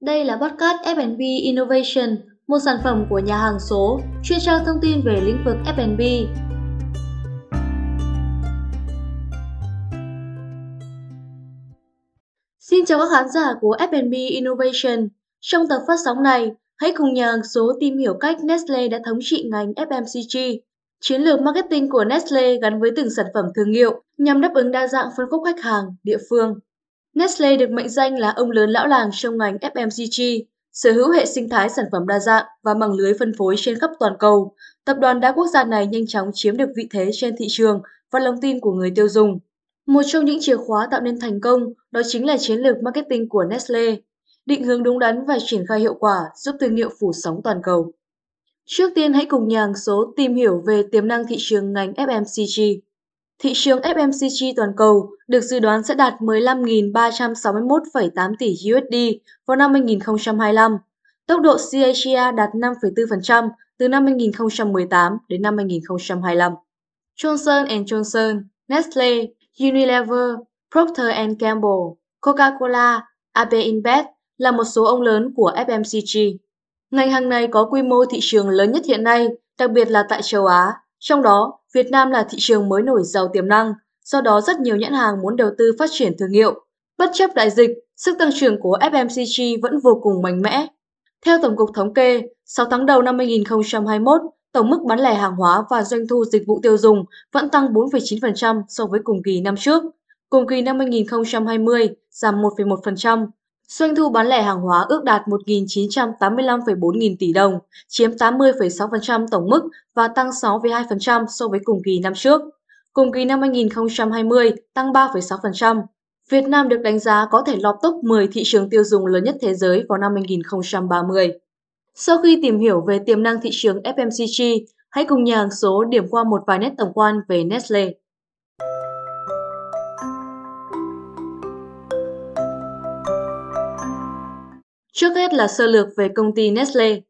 Đây là podcast F&B Innovation, một sản phẩm của nhà hàng số chuyên trao thông tin về lĩnh vực F&B. Xin chào các khán giả của F&B Innovation. Trong tập phát sóng này, hãy cùng nhà hàng số tìm hiểu cách Nestle đã thống trị ngành FMCG. Chiến lược marketing của Nestle gắn với từng sản phẩm thương hiệu nhằm đáp ứng đa dạng phân khúc khách hàng, địa phương. Nestle được mệnh danh là ông lớn lão làng trong ngành FMCG, sở hữu hệ sinh thái sản phẩm đa dạng và mạng lưới phân phối trên khắp toàn cầu. Tập đoàn đa quốc gia này nhanh chóng chiếm được vị thế trên thị trường và lòng tin của người tiêu dùng. Một trong những chìa khóa tạo nên thành công đó chính là chiến lược marketing của Nestle, định hướng đúng đắn và triển khai hiệu quả giúp thương hiệu phủ sóng toàn cầu. Trước tiên hãy cùng nhà hàng số tìm hiểu về tiềm năng thị trường ngành FMCG. Thị trường FMCG toàn cầu được dự đoán sẽ đạt 15.361,8 tỷ USD vào năm 2025. Tốc độ CAGR đạt 5,4% từ năm 2018 đến năm 2025. Johnson Johnson, Nestle, Unilever, Procter Gamble, Coca-Cola, AB InBev là một số ông lớn của FMCG. Ngành hàng này có quy mô thị trường lớn nhất hiện nay, đặc biệt là tại châu Á, trong đó Việt Nam là thị trường mới nổi giàu tiềm năng, do đó rất nhiều nhãn hàng muốn đầu tư phát triển thương hiệu. Bất chấp đại dịch, sức tăng trưởng của FMCG vẫn vô cùng mạnh mẽ. Theo Tổng cục Thống kê, 6 tháng đầu năm 2021, tổng mức bán lẻ hàng hóa và doanh thu dịch vụ tiêu dùng vẫn tăng 4,9% so với cùng kỳ năm trước. Cùng kỳ năm 2020 giảm 1,1%. Doanh thu bán lẻ hàng hóa ước đạt 1.985,4 nghìn tỷ đồng, chiếm 80,6% tổng mức và tăng 6,2% so với cùng kỳ năm trước. Cùng kỳ năm 2020 tăng 3,6%. Việt Nam được đánh giá có thể lọt top 10 thị trường tiêu dùng lớn nhất thế giới vào năm 2030. Sau khi tìm hiểu về tiềm năng thị trường FMCG, hãy cùng nhà hàng số điểm qua một vài nét tổng quan về Nestle. Trước hết là sơ lược về công ty Nestle.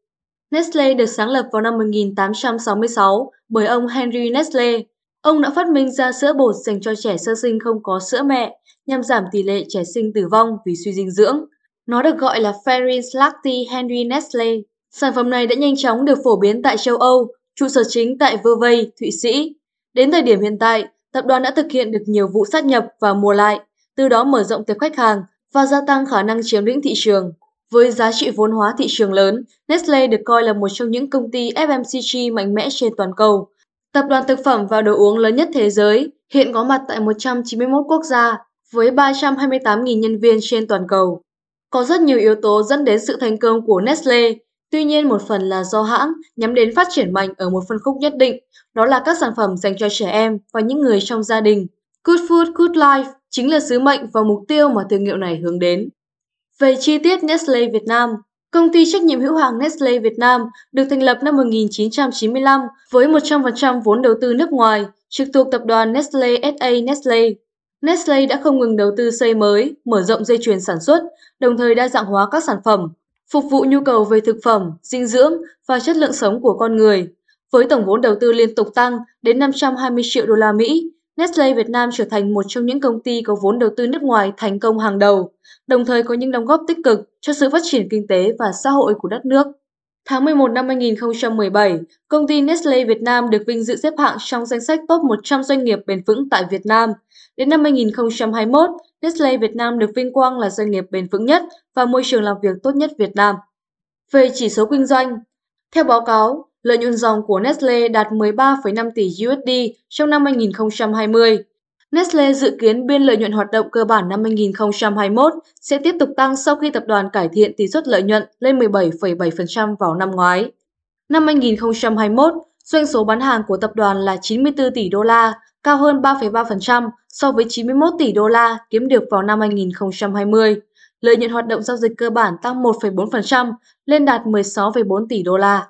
Nestle được sáng lập vào năm 1866 bởi ông Henry Nestle. Ông đã phát minh ra sữa bột dành cho trẻ sơ sinh không có sữa mẹ nhằm giảm tỷ lệ trẻ sinh tử vong vì suy dinh dưỡng. Nó được gọi là Ferrin Lacti Henry Nestle. Sản phẩm này đã nhanh chóng được phổ biến tại châu Âu, trụ sở chính tại Vevey, Thụy Sĩ. Đến thời điểm hiện tại, tập đoàn đã thực hiện được nhiều vụ sát nhập và mua lại, từ đó mở rộng tiệp khách hàng và gia tăng khả năng chiếm lĩnh thị trường. Với giá trị vốn hóa thị trường lớn, Nestle được coi là một trong những công ty FMCG mạnh mẽ trên toàn cầu. Tập đoàn thực phẩm và đồ uống lớn nhất thế giới, hiện có mặt tại 191 quốc gia với 328.000 nhân viên trên toàn cầu. Có rất nhiều yếu tố dẫn đến sự thành công của Nestle, tuy nhiên một phần là do hãng nhắm đến phát triển mạnh ở một phân khúc nhất định, đó là các sản phẩm dành cho trẻ em và những người trong gia đình. Good Food, Good Life chính là sứ mệnh và mục tiêu mà thương hiệu này hướng đến. Về chi tiết Nestle Việt Nam, công ty trách nhiệm hữu hạn Nestle Việt Nam được thành lập năm 1995 với 100% vốn đầu tư nước ngoài, trực thuộc tập đoàn Nestle SA Nestle. Nestle đã không ngừng đầu tư xây mới, mở rộng dây chuyền sản xuất, đồng thời đa dạng hóa các sản phẩm, phục vụ nhu cầu về thực phẩm, dinh dưỡng và chất lượng sống của con người. Với tổng vốn đầu tư liên tục tăng đến 520 triệu đô la Mỹ, Nestle Việt Nam trở thành một trong những công ty có vốn đầu tư nước ngoài thành công hàng đầu, đồng thời có những đóng góp tích cực cho sự phát triển kinh tế và xã hội của đất nước. Tháng 11 năm 2017, công ty Nestle Việt Nam được vinh dự xếp hạng trong danh sách top 100 doanh nghiệp bền vững tại Việt Nam. Đến năm 2021, Nestle Việt Nam được vinh quang là doanh nghiệp bền vững nhất và môi trường làm việc tốt nhất Việt Nam. Về chỉ số kinh doanh, theo báo cáo, lợi nhuận dòng của Nestle đạt 13,5 tỷ USD trong năm 2020. Nestle dự kiến biên lợi nhuận hoạt động cơ bản năm 2021 sẽ tiếp tục tăng sau khi tập đoàn cải thiện tỷ suất lợi nhuận lên 17,7% vào năm ngoái. Năm 2021, doanh số bán hàng của tập đoàn là 94 tỷ đô la, cao hơn 3,3% so với 91 tỷ đô la kiếm được vào năm 2020. Lợi nhuận hoạt động giao dịch cơ bản tăng 1,4% lên đạt 16,4 tỷ đô la.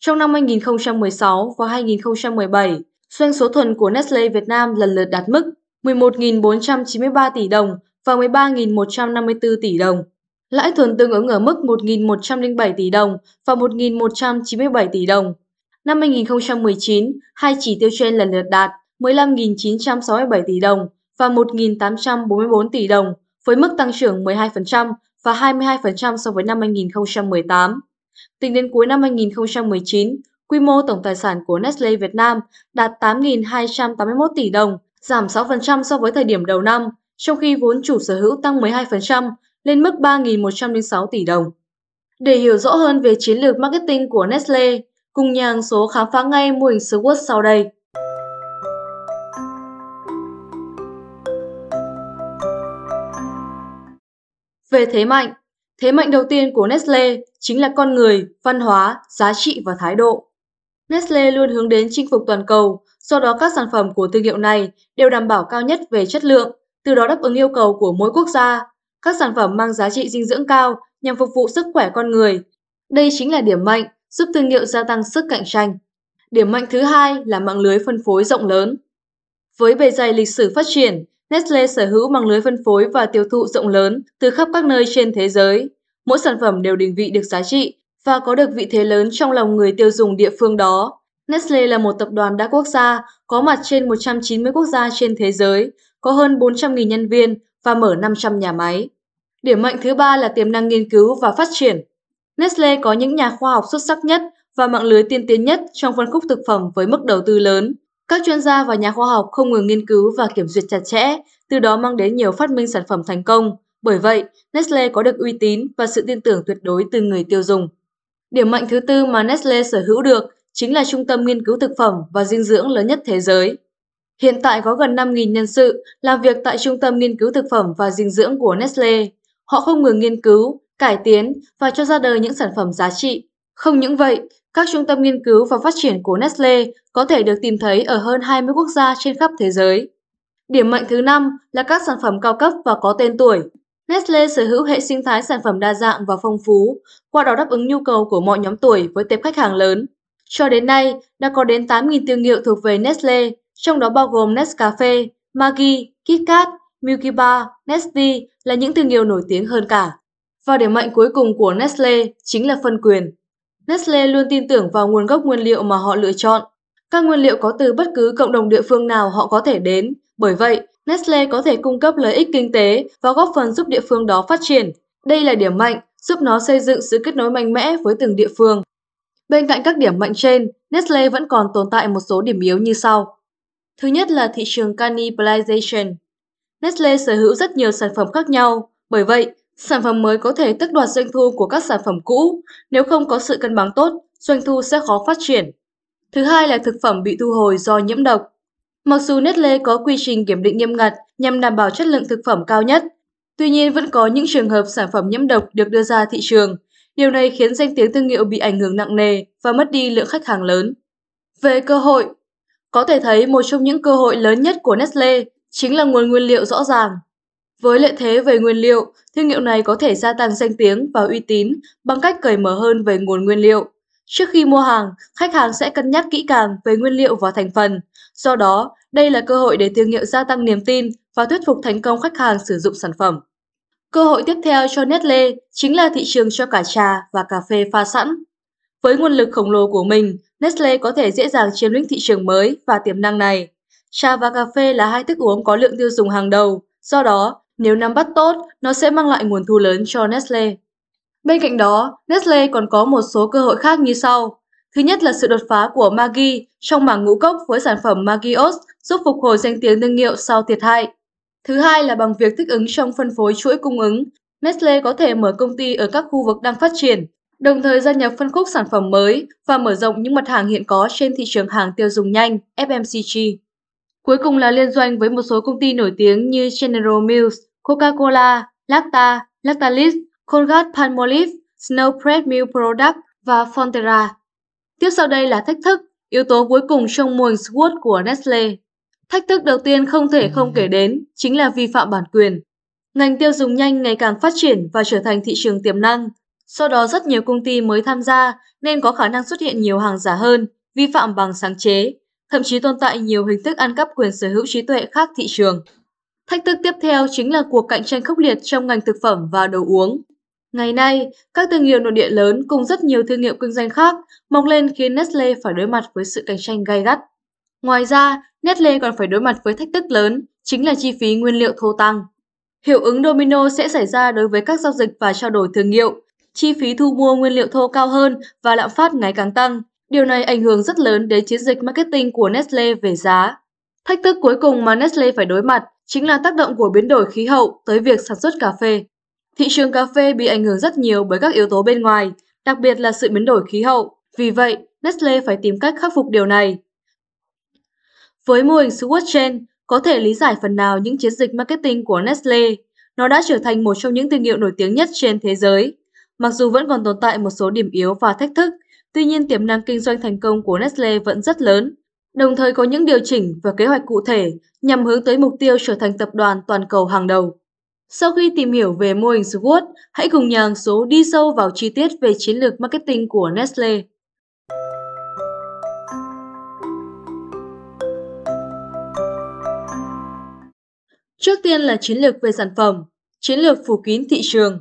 Trong năm 2016 và 2017, doanh số thuần của Nestle Việt Nam lần lượt đạt mức 11.493 tỷ đồng và 13.154 tỷ đồng. Lãi thuần tương ứng ở mức 1.107 tỷ đồng và 1.197 tỷ đồng. Năm 2019, hai chỉ tiêu trên lần lượt đạt 15.967 tỷ đồng và 1.844 tỷ đồng với mức tăng trưởng 12% và 22% so với năm 2018. Tính đến cuối năm 2019, quy mô tổng tài sản của Nestle Việt Nam đạt 8.281 tỷ đồng, giảm 6% so với thời điểm đầu năm, trong khi vốn chủ sở hữu tăng 12% lên mức 3.106 tỷ đồng. Để hiểu rõ hơn về chiến lược marketing của Nestle, cùng nhà hàng số khám phá ngay mô hình SWOT sau đây. Về thế mạnh, thế mạnh đầu tiên của Nestle chính là con người, văn hóa, giá trị và thái độ. Nestle luôn hướng đến chinh phục toàn cầu, do đó các sản phẩm của thương hiệu này đều đảm bảo cao nhất về chất lượng, từ đó đáp ứng yêu cầu của mỗi quốc gia. Các sản phẩm mang giá trị dinh dưỡng cao nhằm phục vụ sức khỏe con người. Đây chính là điểm mạnh giúp thương hiệu gia tăng sức cạnh tranh. Điểm mạnh thứ hai là mạng lưới phân phối rộng lớn. Với bề dày lịch sử phát triển, Nestle sở hữu mạng lưới phân phối và tiêu thụ rộng lớn từ khắp các nơi trên thế giới. Mỗi sản phẩm đều định vị được giá trị và có được vị thế lớn trong lòng người tiêu dùng địa phương đó. Nestle là một tập đoàn đa quốc gia, có mặt trên 190 quốc gia trên thế giới, có hơn 400.000 nhân viên và mở 500 nhà máy. Điểm mạnh thứ ba là tiềm năng nghiên cứu và phát triển. Nestle có những nhà khoa học xuất sắc nhất và mạng lưới tiên tiến nhất trong phân khúc thực phẩm với mức đầu tư lớn. Các chuyên gia và nhà khoa học không ngừng nghiên cứu và kiểm duyệt chặt chẽ, từ đó mang đến nhiều phát minh sản phẩm thành công. Bởi vậy, Nestle có được uy tín và sự tin tưởng tuyệt đối từ người tiêu dùng. Điểm mạnh thứ tư mà Nestle sở hữu được chính là trung tâm nghiên cứu thực phẩm và dinh dưỡng lớn nhất thế giới. Hiện tại có gần 5.000 nhân sự làm việc tại trung tâm nghiên cứu thực phẩm và dinh dưỡng của Nestle. Họ không ngừng nghiên cứu, cải tiến và cho ra đời những sản phẩm giá trị. Không những vậy, các trung tâm nghiên cứu và phát triển của Nestle có thể được tìm thấy ở hơn 20 quốc gia trên khắp thế giới. Điểm mạnh thứ năm là các sản phẩm cao cấp và có tên tuổi. Nestle sở hữu hệ sinh thái sản phẩm đa dạng và phong phú, qua đó đáp ứng nhu cầu của mọi nhóm tuổi với tệp khách hàng lớn. Cho đến nay, đã có đến 8.000 thương hiệu thuộc về Nestle, trong đó bao gồm Nescafe, Maggi, KitKat, Milky Bar, Nestle là những thương hiệu nổi tiếng hơn cả. Và điểm mạnh cuối cùng của Nestle chính là phân quyền. Nestle luôn tin tưởng vào nguồn gốc nguyên liệu mà họ lựa chọn. Các nguyên liệu có từ bất cứ cộng đồng địa phương nào họ có thể đến. Bởi vậy, Nestle có thể cung cấp lợi ích kinh tế và góp phần giúp địa phương đó phát triển. Đây là điểm mạnh, giúp nó xây dựng sự kết nối mạnh mẽ với từng địa phương. Bên cạnh các điểm mạnh trên, Nestle vẫn còn tồn tại một số điểm yếu như sau. Thứ nhất là thị trường cannibalization. Nestle sở hữu rất nhiều sản phẩm khác nhau, bởi vậy Sản phẩm mới có thể tước đoạt doanh thu của các sản phẩm cũ, nếu không có sự cân bằng tốt, doanh thu sẽ khó phát triển. Thứ hai là thực phẩm bị thu hồi do nhiễm độc. Mặc dù Nestle có quy trình kiểm định nghiêm ngặt nhằm đảm bảo chất lượng thực phẩm cao nhất, tuy nhiên vẫn có những trường hợp sản phẩm nhiễm độc được đưa ra thị trường. Điều này khiến danh tiếng thương hiệu bị ảnh hưởng nặng nề và mất đi lượng khách hàng lớn. Về cơ hội, có thể thấy một trong những cơ hội lớn nhất của Nestle chính là nguồn nguyên liệu rõ ràng. Với lợi thế về nguyên liệu, thương hiệu này có thể gia tăng danh tiếng và uy tín bằng cách cởi mở hơn về nguồn nguyên liệu. Trước khi mua hàng, khách hàng sẽ cân nhắc kỹ càng về nguyên liệu và thành phần. Do đó, đây là cơ hội để thương hiệu gia tăng niềm tin và thuyết phục thành công khách hàng sử dụng sản phẩm. Cơ hội tiếp theo cho Nestle chính là thị trường cho cả trà và cà phê pha sẵn. Với nguồn lực khổng lồ của mình, Nestle có thể dễ dàng chiếm lĩnh thị trường mới và tiềm năng này. Trà và cà phê là hai thức uống có lượng tiêu dùng hàng đầu, do đó nếu nắm bắt tốt, nó sẽ mang lại nguồn thu lớn cho Nestle. Bên cạnh đó, Nestle còn có một số cơ hội khác như sau. Thứ nhất là sự đột phá của Maggi trong mảng ngũ cốc với sản phẩm Maggi Oats giúp phục hồi danh tiếng thương hiệu sau thiệt hại. Thứ hai là bằng việc thích ứng trong phân phối chuỗi cung ứng, Nestle có thể mở công ty ở các khu vực đang phát triển, đồng thời gia nhập phân khúc sản phẩm mới và mở rộng những mặt hàng hiện có trên thị trường hàng tiêu dùng nhanh FMCG. Cuối cùng là liên doanh với một số công ty nổi tiếng như General Mills, Coca-Cola, Lacta, Lactalis, Colgate-Palmolive, Snowpress Milk Product và Fonterra. Tiếp sau đây là thách thức, yếu tố cuối cùng trong mùa SWOT của Nestle. Thách thức đầu tiên không thể không kể đến chính là vi phạm bản quyền. Ngành tiêu dùng nhanh ngày càng phát triển và trở thành thị trường tiềm năng. Sau đó rất nhiều công ty mới tham gia nên có khả năng xuất hiện nhiều hàng giả hơn, vi phạm bằng sáng chế, thậm chí tồn tại nhiều hình thức ăn cắp quyền sở hữu trí tuệ khác thị trường. Thách thức tiếp theo chính là cuộc cạnh tranh khốc liệt trong ngành thực phẩm và đồ uống. Ngày nay, các thương hiệu nội địa lớn cùng rất nhiều thương hiệu kinh doanh khác mọc lên khiến Nestle phải đối mặt với sự cạnh tranh gay gắt. Ngoài ra, Nestle còn phải đối mặt với thách thức lớn, chính là chi phí nguyên liệu thô tăng. Hiệu ứng domino sẽ xảy ra đối với các giao dịch và trao đổi thương hiệu. Chi phí thu mua nguyên liệu thô cao hơn và lạm phát ngày càng tăng. Điều này ảnh hưởng rất lớn đến chiến dịch marketing của Nestle về giá. Thách thức cuối cùng mà Nestle phải đối mặt chính là tác động của biến đổi khí hậu tới việc sản xuất cà phê. Thị trường cà phê bị ảnh hưởng rất nhiều bởi các yếu tố bên ngoài, đặc biệt là sự biến đổi khí hậu. Vì vậy, Nestle phải tìm cách khắc phục điều này. Với mô hình Swatch Chain, có thể lý giải phần nào những chiến dịch marketing của Nestle. Nó đã trở thành một trong những thương hiệu nổi tiếng nhất trên thế giới. Mặc dù vẫn còn tồn tại một số điểm yếu và thách thức, tuy nhiên tiềm năng kinh doanh thành công của Nestle vẫn rất lớn, đồng thời có những điều chỉnh và kế hoạch cụ thể nhằm hướng tới mục tiêu trở thành tập đoàn toàn cầu hàng đầu. Sau khi tìm hiểu về mô hình SWOT, hãy cùng nhà số đi sâu vào chi tiết về chiến lược marketing của Nestle. Trước tiên là chiến lược về sản phẩm, chiến lược phủ kín thị trường.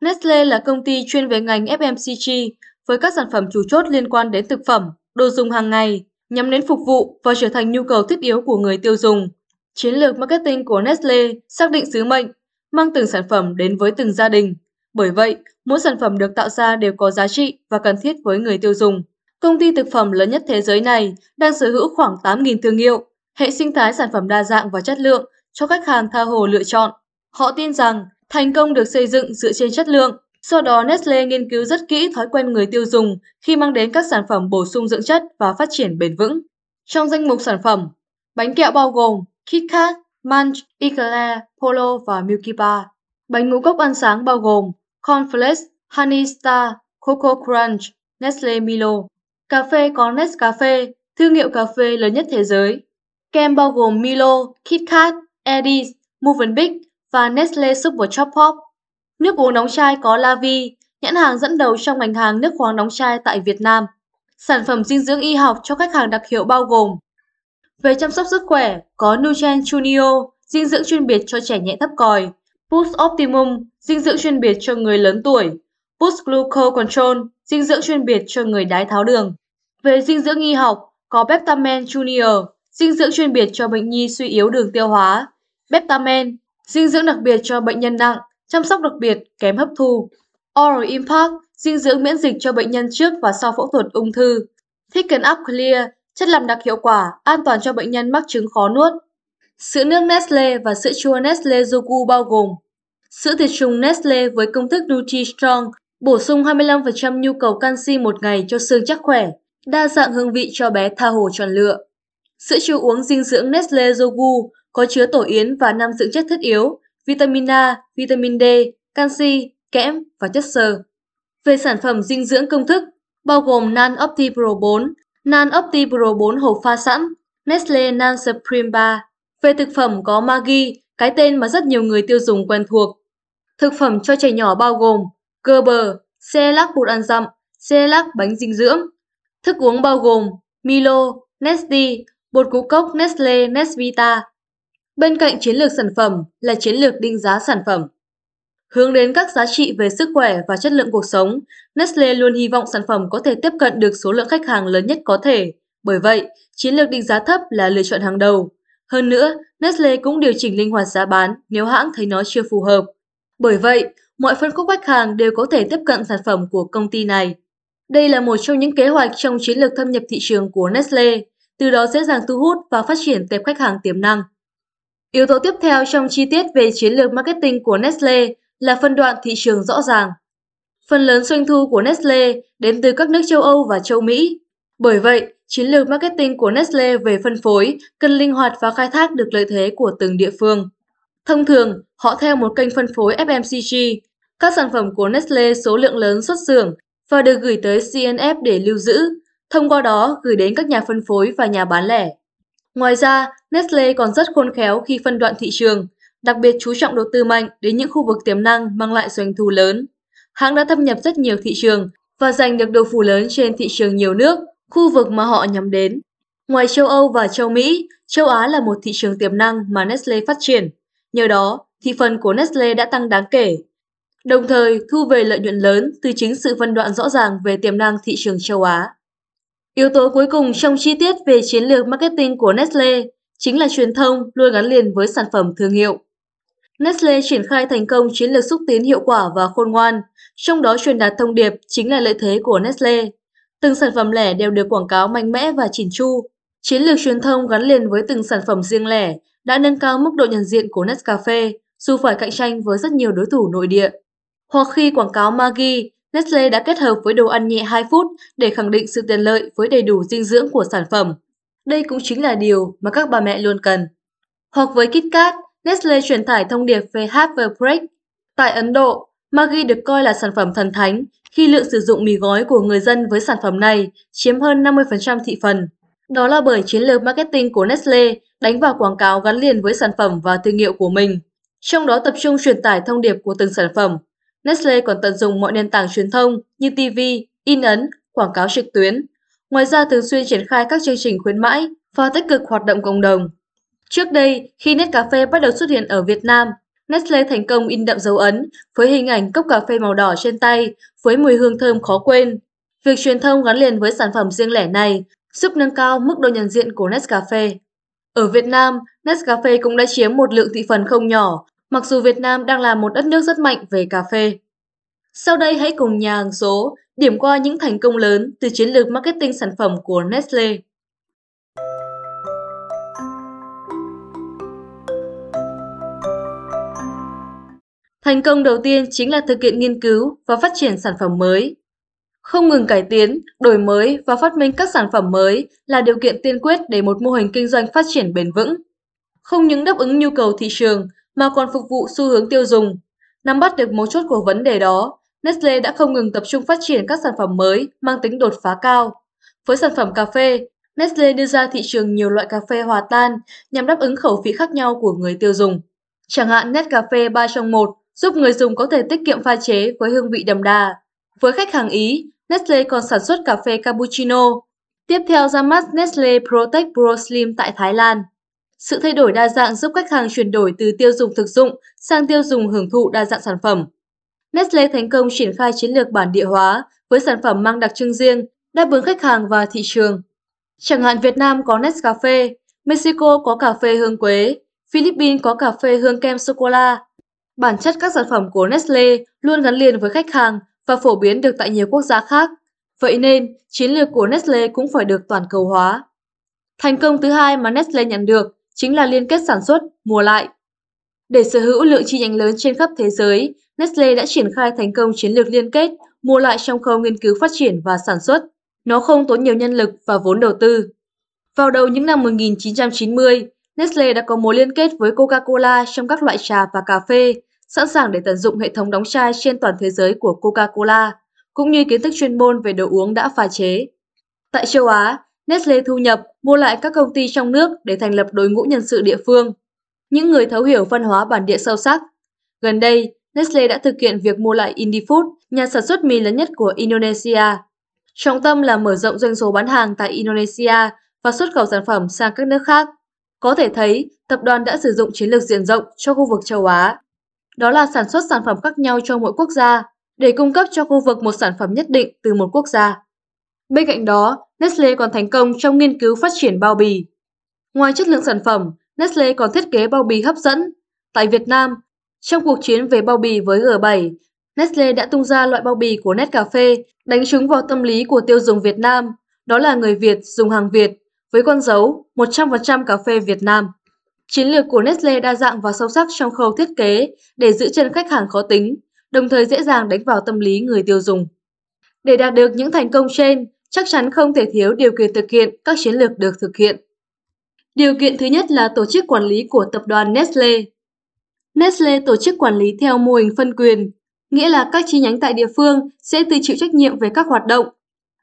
Nestle là công ty chuyên về ngành FMCG với các sản phẩm chủ chốt liên quan đến thực phẩm, đồ dùng hàng ngày, nhằm đến phục vụ và trở thành nhu cầu thiết yếu của người tiêu dùng. Chiến lược marketing của Nestle xác định sứ mệnh, mang từng sản phẩm đến với từng gia đình. Bởi vậy, mỗi sản phẩm được tạo ra đều có giá trị và cần thiết với người tiêu dùng. Công ty thực phẩm lớn nhất thế giới này đang sở hữu khoảng 8.000 thương hiệu, hệ sinh thái sản phẩm đa dạng và chất lượng cho khách hàng tha hồ lựa chọn. Họ tin rằng thành công được xây dựng dựa trên chất lượng. Do đó, Nestle nghiên cứu rất kỹ thói quen người tiêu dùng khi mang đến các sản phẩm bổ sung dưỡng chất và phát triển bền vững. Trong danh mục sản phẩm, bánh kẹo bao gồm KitKat, Munch, Eclair, Polo và Milky Bar. Bánh ngũ cốc ăn sáng bao gồm Cornflakes, Honey Star, Coco Crunch, Nestle Milo. Cà phê có Nescafe, thương hiệu cà phê lớn nhất thế giới. Kem bao gồm Milo, KitKat, Edy's, Movenpick và Nestle Super Chop Pop. Nước uống đóng chai có Lavi, nhãn hàng dẫn đầu trong ngành hàng nước khoáng đóng chai tại Việt Nam. Sản phẩm dinh dưỡng y học cho khách hàng đặc hiệu bao gồm Về chăm sóc sức khỏe, có Nugen Junio, dinh dưỡng chuyên biệt cho trẻ nhẹ thấp còi, Boost Optimum, dinh dưỡng chuyên biệt cho người lớn tuổi, Boost Glucose Control, dinh dưỡng chuyên biệt cho người đái tháo đường. Về dinh dưỡng y học, có Peptamen Junior, dinh dưỡng chuyên biệt cho bệnh nhi suy yếu đường tiêu hóa, Peptamen, dinh dưỡng đặc biệt cho bệnh nhân nặng, chăm sóc đặc biệt, kém hấp thu. Oral Impact, dinh dưỡng miễn dịch cho bệnh nhân trước và sau phẫu thuật ung thư. Thicken Up Clear, chất làm đặc hiệu quả, an toàn cho bệnh nhân mắc chứng khó nuốt. Sữa nước Nestle và sữa chua Nestle Yogu bao gồm Sữa tiệt trùng Nestle với công thức Nutri-Strong bổ sung 25% nhu cầu canxi một ngày cho xương chắc khỏe, đa dạng hương vị cho bé tha hồ chọn lựa. Sữa chua uống dinh dưỡng Nestle Yogu có chứa tổ yến và năm dưỡng chất thiết yếu, vitamin A, vitamin D, canxi, kẽm và chất xơ. Về sản phẩm dinh dưỡng công thức, bao gồm Nan Opti Pro 4, Nan Opti Pro 4 hộp pha sẵn, Nestle Nan Supreme 3. Về thực phẩm có Maggi, cái tên mà rất nhiều người tiêu dùng quen thuộc. Thực phẩm cho trẻ nhỏ bao gồm Gerber, Cerelac bột ăn dặm, Cerelac bánh dinh dưỡng. Thức uống bao gồm Milo, Nestle, bột ngũ cốc Nestle Nesvita, Bên cạnh chiến lược sản phẩm là chiến lược định giá sản phẩm. Hướng đến các giá trị về sức khỏe và chất lượng cuộc sống, Nestle luôn hy vọng sản phẩm có thể tiếp cận được số lượng khách hàng lớn nhất có thể. Bởi vậy, chiến lược định giá thấp là lựa chọn hàng đầu. Hơn nữa, Nestle cũng điều chỉnh linh hoạt giá bán nếu hãng thấy nó chưa phù hợp. Bởi vậy, mọi phân khúc khách hàng đều có thể tiếp cận sản phẩm của công ty này. Đây là một trong những kế hoạch trong chiến lược thâm nhập thị trường của Nestle, từ đó dễ dàng thu hút và phát triển tệp khách hàng tiềm năng. Yếu tố tiếp theo trong chi tiết về chiến lược marketing của Nestle là phân đoạn thị trường rõ ràng. Phần lớn doanh thu của Nestle đến từ các nước châu Âu và châu Mỹ. Bởi vậy, chiến lược marketing của Nestle về phân phối cần linh hoạt và khai thác được lợi thế của từng địa phương. Thông thường, họ theo một kênh phân phối FMCG. Các sản phẩm của Nestle số lượng lớn xuất xưởng và được gửi tới CNF để lưu giữ, thông qua đó gửi đến các nhà phân phối và nhà bán lẻ. Ngoài ra, Nestle còn rất khôn khéo khi phân đoạn thị trường, đặc biệt chú trọng đầu tư mạnh đến những khu vực tiềm năng mang lại doanh thu lớn. Hãng đã thâm nhập rất nhiều thị trường và giành được đầu phủ lớn trên thị trường nhiều nước, khu vực mà họ nhắm đến. Ngoài châu Âu và châu Mỹ, châu Á là một thị trường tiềm năng mà Nestle phát triển. Nhờ đó, thị phần của Nestle đã tăng đáng kể. Đồng thời, thu về lợi nhuận lớn từ chính sự phân đoạn rõ ràng về tiềm năng thị trường châu Á. Yếu tố cuối cùng trong chi tiết về chiến lược marketing của Nestle chính là truyền thông luôn gắn liền với sản phẩm thương hiệu. Nestle triển khai thành công chiến lược xúc tiến hiệu quả và khôn ngoan, trong đó truyền đạt thông điệp chính là lợi thế của Nestle. Từng sản phẩm lẻ đều được quảng cáo mạnh mẽ và chỉn chu. Chiến lược truyền thông gắn liền với từng sản phẩm riêng lẻ đã nâng cao mức độ nhận diện của Nescafe dù phải cạnh tranh với rất nhiều đối thủ nội địa. Hoặc khi quảng cáo Maggi, Nestle đã kết hợp với đồ ăn nhẹ 2 phút để khẳng định sự tiện lợi với đầy đủ dinh dưỡng của sản phẩm. Đây cũng chính là điều mà các bà mẹ luôn cần. Hoặc với KitKat, Nestle truyền tải thông điệp về Have a Break. Tại Ấn Độ, Maggi được coi là sản phẩm thần thánh khi lượng sử dụng mì gói của người dân với sản phẩm này chiếm hơn 50% thị phần. Đó là bởi chiến lược marketing của Nestle đánh vào quảng cáo gắn liền với sản phẩm và thương hiệu của mình, trong đó tập trung truyền tải thông điệp của từng sản phẩm. Nestle còn tận dụng mọi nền tảng truyền thông như TV, in ấn, quảng cáo trực tuyến. Ngoài ra thường xuyên triển khai các chương trình khuyến mãi và tích cực hoạt động cộng đồng. Trước đây, khi Nescafe bắt đầu xuất hiện ở Việt Nam, Nestle thành công in đậm dấu ấn với hình ảnh cốc cà phê màu đỏ trên tay với mùi hương thơm khó quên. Việc truyền thông gắn liền với sản phẩm riêng lẻ này giúp nâng cao mức độ nhận diện của Nescafe. Ở Việt Nam, Nescafe cũng đã chiếm một lượng thị phần không nhỏ, mặc dù Việt Nam đang là một đất nước rất mạnh về cà phê. Sau đây hãy cùng nhà hàng số điểm qua những thành công lớn từ chiến lược marketing sản phẩm của Nestle. Thành công đầu tiên chính là thực hiện nghiên cứu và phát triển sản phẩm mới. Không ngừng cải tiến, đổi mới và phát minh các sản phẩm mới là điều kiện tiên quyết để một mô hình kinh doanh phát triển bền vững. Không những đáp ứng nhu cầu thị trường mà còn phục vụ xu hướng tiêu dùng. Nắm bắt được mấu chốt của vấn đề đó, Nestle đã không ngừng tập trung phát triển các sản phẩm mới mang tính đột phá cao. Với sản phẩm cà phê, Nestle đưa ra thị trường nhiều loại cà phê hòa tan nhằm đáp ứng khẩu vị khác nhau của người tiêu dùng. Chẳng hạn Nescafe 3 trong 1 giúp người dùng có thể tiết kiệm pha chế với hương vị đậm đà. Với khách hàng Ý, Nestle còn sản xuất cà phê cappuccino. Tiếp theo ra mắt Nestle Protect Pro Slim tại Thái Lan. Sự thay đổi đa dạng giúp khách hàng chuyển đổi từ tiêu dùng thực dụng sang tiêu dùng hưởng thụ đa dạng sản phẩm. Nestle thành công triển khai chiến lược bản địa hóa với sản phẩm mang đặc trưng riêng, đáp ứng khách hàng và thị trường. Chẳng hạn Việt Nam có Nescafe, Mexico có cà phê hương quế, Philippines có cà phê hương kem sô-cô-la. Bản chất các sản phẩm của Nestle luôn gắn liền với khách hàng và phổ biến được tại nhiều quốc gia khác. Vậy nên, chiến lược của Nestle cũng phải được toàn cầu hóa. Thành công thứ hai mà Nestle nhận được chính là liên kết sản xuất, mua lại. Để sở hữu lượng chi nhánh lớn trên khắp thế giới, Nestle đã triển khai thành công chiến lược liên kết, mua lại trong khâu nghiên cứu phát triển và sản xuất. Nó không tốn nhiều nhân lực và vốn đầu tư. Vào đầu những năm 1990, Nestle đã có mối liên kết với Coca-Cola trong các loại trà và cà phê, sẵn sàng để tận dụng hệ thống đóng chai trên toàn thế giới của Coca-Cola, cũng như kiến thức chuyên môn về đồ uống đã pha chế. Tại châu Á, Nestle thu nhập, mua lại các công ty trong nước để thành lập đối ngũ nhân sự địa phương. Những người thấu hiểu văn hóa bản địa sâu sắc. Gần đây, Nestle đã thực hiện việc mua lại Indifood, nhà sản xuất mì lớn nhất của Indonesia. Trọng tâm là mở rộng doanh số bán hàng tại Indonesia và xuất khẩu sản phẩm sang các nước khác. Có thể thấy, tập đoàn đã sử dụng chiến lược diện rộng cho khu vực châu Á. Đó là sản xuất sản phẩm khác nhau cho mỗi quốc gia, để cung cấp cho khu vực một sản phẩm nhất định từ một quốc gia. Bên cạnh đó, Nestle còn thành công trong nghiên cứu phát triển bao bì. Ngoài chất lượng sản phẩm, Nestle còn thiết kế bao bì hấp dẫn. Tại Việt Nam, trong cuộc chiến về bao bì với G7, Nestle đã tung ra loại bao bì của Nescafe đánh trúng vào tâm lý của tiêu dùng Việt Nam, đó là người Việt dùng hàng Việt với con dấu 100% cà phê Việt Nam. Chiến lược của Nestle đa dạng và sâu sắc trong khâu thiết kế để giữ chân khách hàng khó tính, đồng thời dễ dàng đánh vào tâm lý người tiêu dùng. Để đạt được những thành công trên, chắc chắn không thể thiếu điều kiện thực hiện các chiến lược được thực hiện. Điều kiện thứ nhất là tổ chức quản lý của tập đoàn Nestle. Nestle tổ chức quản lý theo mô hình phân quyền, nghĩa là các chi nhánh tại địa phương sẽ tự chịu trách nhiệm về các hoạt động,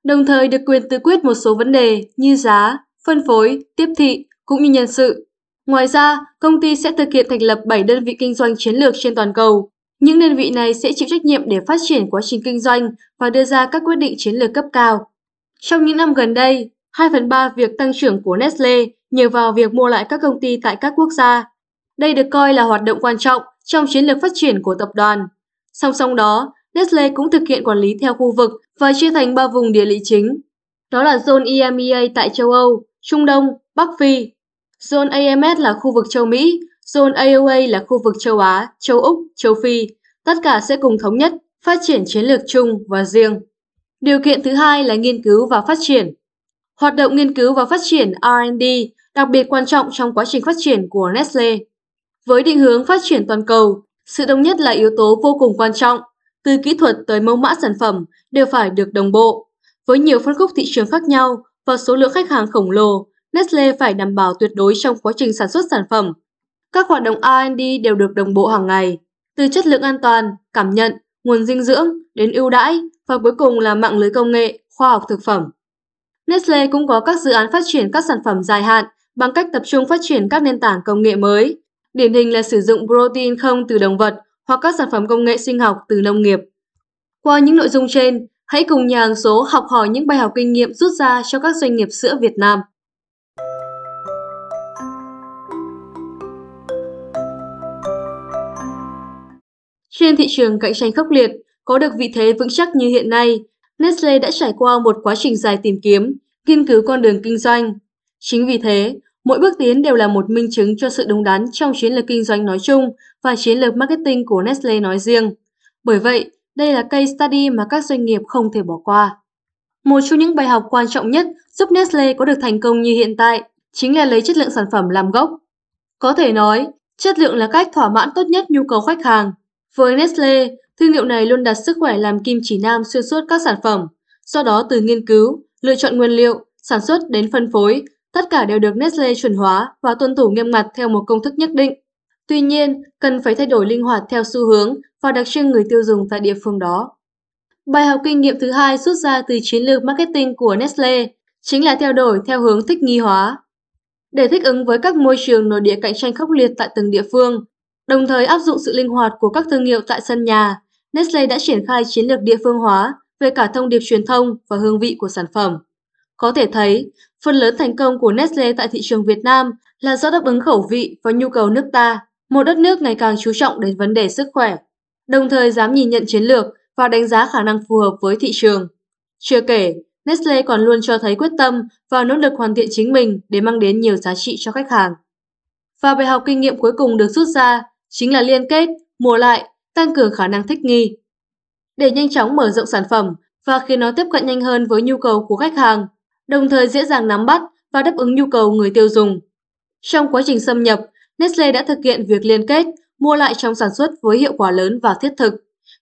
đồng thời được quyền tự quyết một số vấn đề như giá, phân phối, tiếp thị cũng như nhân sự. Ngoài ra, công ty sẽ thực hiện thành lập 7 đơn vị kinh doanh chiến lược trên toàn cầu. Những đơn vị này sẽ chịu trách nhiệm để phát triển quá trình kinh doanh và đưa ra các quyết định chiến lược cấp cao. Trong những năm gần đây, 2 phần 3 việc tăng trưởng của Nestle nhờ vào việc mua lại các công ty tại các quốc gia. Đây được coi là hoạt động quan trọng trong chiến lược phát triển của tập đoàn. Song song đó, Nestle cũng thực hiện quản lý theo khu vực và chia thành ba vùng địa lý chính. Đó là Zone EMEA tại châu Âu, Trung Đông, Bắc Phi. Zone AMS là khu vực châu Mỹ, Zone AOA là khu vực châu Á, châu Úc, châu Phi, tất cả sẽ cùng thống nhất, phát triển chiến lược chung và riêng. Điều kiện thứ hai là nghiên cứu và phát triển. Hoạt động nghiên cứu và phát triển R&D đặc biệt quan trọng trong quá trình phát triển của Nestle. Với định hướng phát triển toàn cầu, sự đồng nhất là yếu tố vô cùng quan trọng. Từ kỹ thuật tới mẫu mã sản phẩm đều phải được đồng bộ. Với nhiều phân khúc thị trường khác nhau và số lượng khách hàng khổng lồ, Nestle phải đảm bảo tuyệt đối trong quá trình sản xuất sản phẩm. Các hoạt động R&D đều được đồng bộ hàng ngày, từ chất lượng an toàn, cảm nhận, nguồn dinh dưỡng đến ưu đãi và cuối cùng là mạng lưới công nghệ, khoa học thực phẩm. Nestle cũng có các dự án phát triển các sản phẩm dài hạn bằng cách tập trung phát triển các nền tảng công nghệ mới, điển hình là sử dụng protein không từ động vật hoặc các sản phẩm công nghệ sinh học từ nông nghiệp. Qua những nội dung trên, hãy cùng nhà hàng số học hỏi những bài học kinh nghiệm rút ra cho các doanh nghiệp sữa Việt Nam. Trên thị trường cạnh tranh khốc liệt, có được vị thế vững chắc như hiện nay, Nestle đã trải qua một quá trình dài tìm kiếm, nghiên cứu con đường kinh doanh. Chính vì thế, mỗi bước tiến đều là một minh chứng cho sự đúng đắn trong chiến lược kinh doanh nói chung và chiến lược marketing của Nestle nói riêng. Bởi vậy, đây là case study mà các doanh nghiệp không thể bỏ qua. Một trong những bài học quan trọng nhất giúp Nestle có được thành công như hiện tại chính là lấy chất lượng sản phẩm làm gốc. Có thể nói, chất lượng là cách thỏa mãn tốt nhất nhu cầu khách hàng. Với Nestle, thương hiệu này luôn đặt sức khỏe làm kim chỉ nam xuyên suốt các sản phẩm. Do đó từ nghiên cứu, lựa chọn nguyên liệu, sản xuất đến phân phối, tất cả đều được Nestle chuẩn hóa và tuân thủ nghiêm ngặt theo một công thức nhất định. Tuy nhiên, cần phải thay đổi linh hoạt theo xu hướng và đặc trưng người tiêu dùng tại địa phương đó. Bài học kinh nghiệm thứ hai rút ra từ chiến lược marketing của Nestle chính là theo đổi theo hướng thích nghi hóa. Để thích ứng với các môi trường nội địa cạnh tranh khốc liệt tại từng địa phương, đồng thời áp dụng sự linh hoạt của các thương hiệu tại sân nhà, Nestle đã triển khai chiến lược địa phương hóa về cả thông điệp truyền thông và hương vị của sản phẩm. Có thể thấy, phần lớn thành công của Nestle tại thị trường Việt Nam là do đáp ứng khẩu vị và nhu cầu nước ta, một đất nước ngày càng chú trọng đến vấn đề sức khỏe, đồng thời dám nhìn nhận chiến lược và đánh giá khả năng phù hợp với thị trường. Chưa kể, Nestle còn luôn cho thấy quyết tâm và nỗ lực hoàn thiện chính mình để mang đến nhiều giá trị cho khách hàng. Và bài học kinh nghiệm cuối cùng được rút ra chính là liên kết, mua lại, tăng cường khả năng thích nghi. Để nhanh chóng mở rộng sản phẩm và khiến nó tiếp cận nhanh hơn với nhu cầu của khách hàng, đồng thời dễ dàng nắm bắt và đáp ứng nhu cầu người tiêu dùng. Trong quá trình xâm nhập, Nestle đã thực hiện việc liên kết, mua lại trong sản xuất với hiệu quả lớn và thiết thực.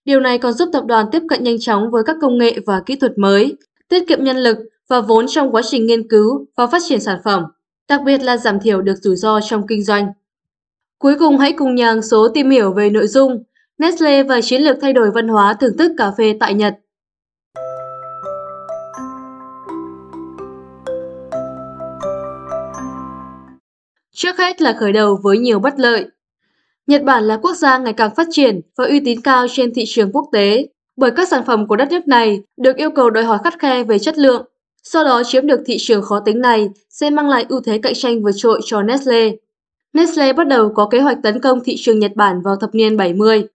Điều này còn giúp tập đoàn tiếp cận nhanh chóng với các công nghệ và kỹ thuật mới, tiết kiệm nhân lực và vốn trong quá trình nghiên cứu và phát triển sản phẩm, đặc biệt là giảm thiểu được rủi ro trong kinh doanh. Cuối cùng hãy cùng nhà hàng số tìm hiểu về nội dung Nestle và chiến lược thay đổi văn hóa thưởng thức cà phê tại Nhật. Trước hết là khởi đầu với nhiều bất lợi. Nhật Bản là quốc gia ngày càng phát triển và uy tín cao trên thị trường quốc tế, bởi các sản phẩm của đất nước này được yêu cầu đòi hỏi khắt khe về chất lượng. Sau đó chiếm được thị trường khó tính này sẽ mang lại ưu thế cạnh tranh vượt trội cho Nestle. Nestle bắt đầu có kế hoạch tấn công thị trường Nhật Bản vào thập niên 70.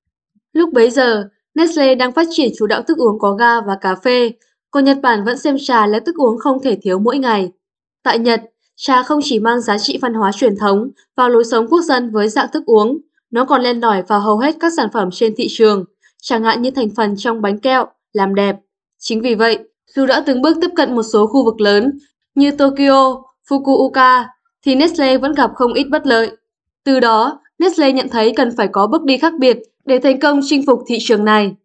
Lúc bấy giờ, Nestle đang phát triển chủ đạo thức uống có ga và cà phê, còn Nhật Bản vẫn xem trà là thức uống không thể thiếu mỗi ngày. Tại Nhật, trà không chỉ mang giá trị văn hóa truyền thống vào lối sống quốc dân với dạng thức uống, nó còn len lỏi vào hầu hết các sản phẩm trên thị trường, chẳng hạn như thành phần trong bánh kẹo, làm đẹp. Chính vì vậy, dù đã từng bước tiếp cận một số khu vực lớn như Tokyo, Fukuoka, thì Nestle vẫn gặp không ít bất lợi. Từ đó, Nestle nhận thấy cần phải có bước đi khác biệt để thành công chinh phục thị trường này.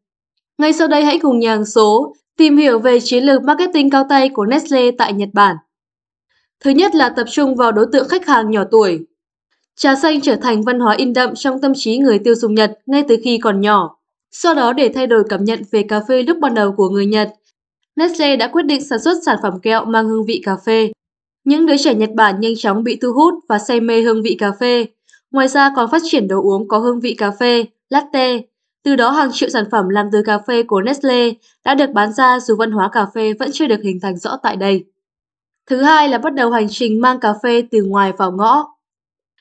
Ngay sau đây hãy cùng nhà hàng số tìm hiểu về chiến lược marketing cao tay của Nestle tại Nhật Bản. Thứ nhất là tập trung vào đối tượng khách hàng nhỏ tuổi. Trà xanh trở thành văn hóa in đậm trong tâm trí người tiêu dùng Nhật ngay từ khi còn nhỏ. Sau đó để thay đổi cảm nhận về cà phê lúc ban đầu của người Nhật, Nestle đã quyết định sản xuất sản phẩm kẹo mang hương vị cà phê. Những đứa trẻ Nhật Bản nhanh chóng bị thu hút và say mê hương vị cà phê. Ngoài ra còn phát triển đồ uống có hương vị cà phê, latte. Từ đó hàng triệu sản phẩm làm từ cà phê của Nestle đã được bán ra dù văn hóa cà phê vẫn chưa được hình thành rõ tại đây. Thứ hai là bắt đầu hành trình mang cà phê từ ngoài vào ngõ.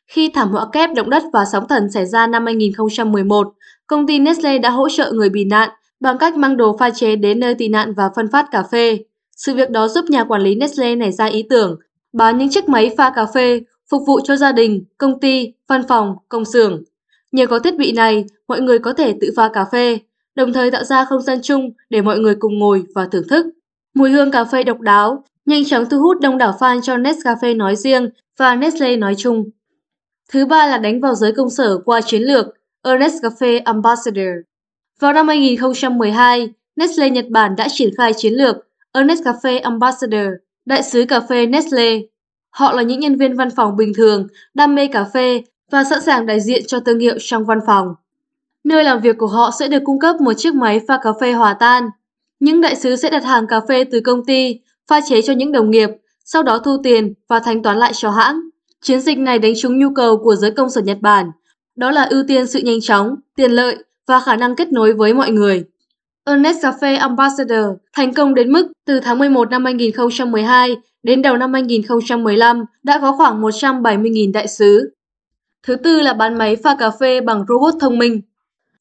Khi thảm họa kép động đất và sóng thần xảy ra năm 2011, công ty Nestle đã hỗ trợ người bị nạn bằng cách mang đồ pha chế đến nơi tị nạn và phân phát cà phê. Sự việc đó giúp nhà quản lý Nestle nảy ra ý tưởng bán những chiếc máy pha cà phê phục vụ cho gia đình, công ty, văn phòng, công xưởng. Nhờ có thiết bị này, mọi người có thể tự pha cà phê, đồng thời tạo ra không gian chung để mọi người cùng ngồi và thưởng thức. Mùi hương cà phê độc đáo nhanh chóng thu hút đông đảo fan cho Nescafe nói riêng và Nestle nói chung. Thứ ba là đánh vào giới công sở qua chiến lược Ernest Cafe Ambassador. Vào năm 2012, Nestle Nhật Bản đã triển khai chiến lược Ernest Cafe Ambassador, đại sứ cà phê Nestle. Họ là những nhân viên văn phòng bình thường, đam mê cà phê và sẵn sàng đại diện cho thương hiệu trong văn phòng. Nơi làm việc của họ sẽ được cung cấp một chiếc máy pha cà phê hòa tan. Những đại sứ sẽ đặt hàng cà phê từ công ty, pha chế cho những đồng nghiệp, sau đó thu tiền và thanh toán lại cho hãng. Chiến dịch này đánh trúng nhu cầu của giới công sở Nhật Bản, đó là ưu tiên sự nhanh chóng, tiện lợi và khả năng kết nối với mọi người. Ernest Cafe Ambassador thành công đến mức từ tháng 11 năm 2012 đến đầu năm 2015 đã có khoảng 170.000 đại sứ. Thứ tư là bán máy pha cà phê bằng robot thông minh.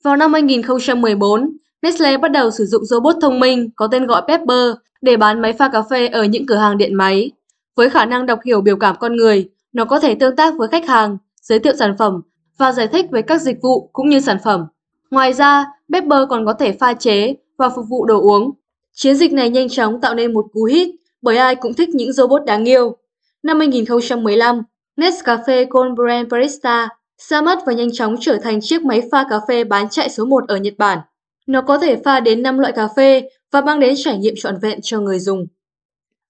Vào năm 2014, Nestle bắt đầu sử dụng robot thông minh có tên gọi Pepper để bán máy pha cà phê ở những cửa hàng điện máy. Với khả năng đọc hiểu biểu cảm con người, nó có thể tương tác với khách hàng, giới thiệu sản phẩm và giải thích về các dịch vụ cũng như sản phẩm. Ngoài ra, Pepper còn có thể pha chế và phục vụ đồ uống. Chiến dịch này nhanh chóng tạo nên một cú hit bởi ai cũng thích những robot đáng yêu. Năm 2015, Nescafe Gold Brand Barista ra mắt và nhanh chóng trở thành chiếc máy pha cà phê bán chạy số 1 ở Nhật Bản. Nó có thể pha đến 5 loại cà phê và mang đến trải nghiệm trọn vẹn cho người dùng.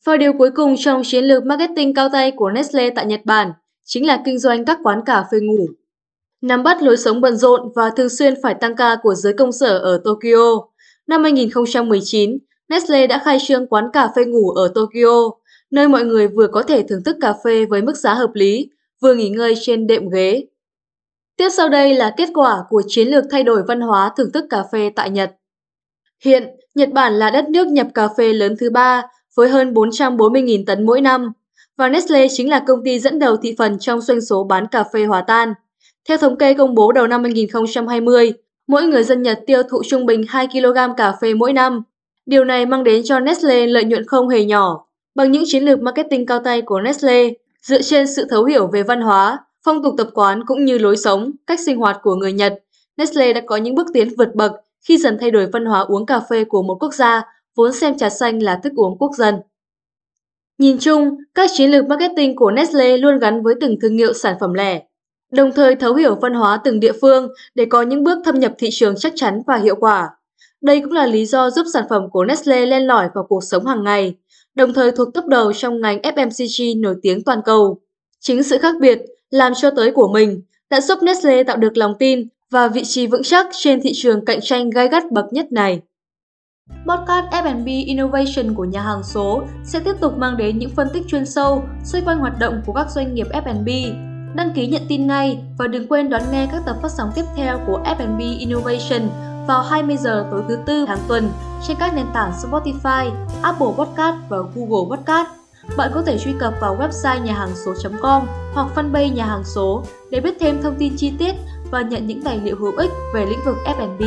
Và điều cuối cùng trong chiến lược marketing cao tay của Nestle tại Nhật Bản chính là kinh doanh các quán cà phê ngủ. Nắm bắt lối sống bận rộn và thường xuyên phải tăng ca của giới công sở ở Tokyo, năm 2019, Nestle đã khai trương quán cà phê ngủ ở Tokyo, nơi mọi người vừa có thể thưởng thức cà phê với mức giá hợp lý, vừa nghỉ ngơi trên đệm ghế. Tiếp sau đây là kết quả của chiến lược thay đổi văn hóa thưởng thức cà phê tại Nhật. Hiện, Nhật Bản là đất nước nhập cà phê lớn thứ ba với hơn 440.000 tấn mỗi năm, và Nestle chính là công ty dẫn đầu thị phần trong doanh số bán cà phê hòa tan. Theo thống kê công bố đầu năm 2020, mỗi người dân Nhật tiêu thụ trung bình 2 kg cà phê mỗi năm. Điều này mang đến cho Nestle lợi nhuận không hề nhỏ. Bằng những chiến lược marketing cao tay của Nestle, dựa trên sự thấu hiểu về văn hóa, phong tục tập quán cũng như lối sống, cách sinh hoạt của người Nhật, Nestle đã có những bước tiến vượt bậc khi dần thay đổi văn hóa uống cà phê của một quốc gia vốn xem trà xanh là thức uống quốc dân. Nhìn chung, các chiến lược marketing của Nestle luôn gắn với từng thương hiệu sản phẩm lẻ, đồng thời thấu hiểu văn hóa từng địa phương để có những bước thâm nhập thị trường chắc chắn và hiệu quả. Đây cũng là lý do giúp sản phẩm của Nestle len lỏi vào cuộc sống hàng ngày, đồng thời thuộc top đầu trong ngành FMCG nổi tiếng toàn cầu. Chính sự khác biệt, làm cho tới của mình, đã giúp Nestle tạo được lòng tin và vị trí vững chắc trên thị trường cạnh tranh gai gắt bậc nhất này. Podcast F&B Innovation của nhà hàng số sẽ tiếp tục mang đến những phân tích chuyên sâu xoay quanh hoạt động của các doanh nghiệp F&B. Đăng ký nhận tin ngay và đừng quên đón nghe các tập phát sóng tiếp theo của F&B Innovation vào 20 giờ tối thứ tư hàng tuần trên các nền tảng Spotify, Apple Podcast và Google Podcast. Bạn có thể truy cập vào website nhà hàng số.com hoặc fanpage nhà hàng số để biết thêm thông tin chi tiết và nhận những tài liệu hữu ích về lĩnh vực F&B.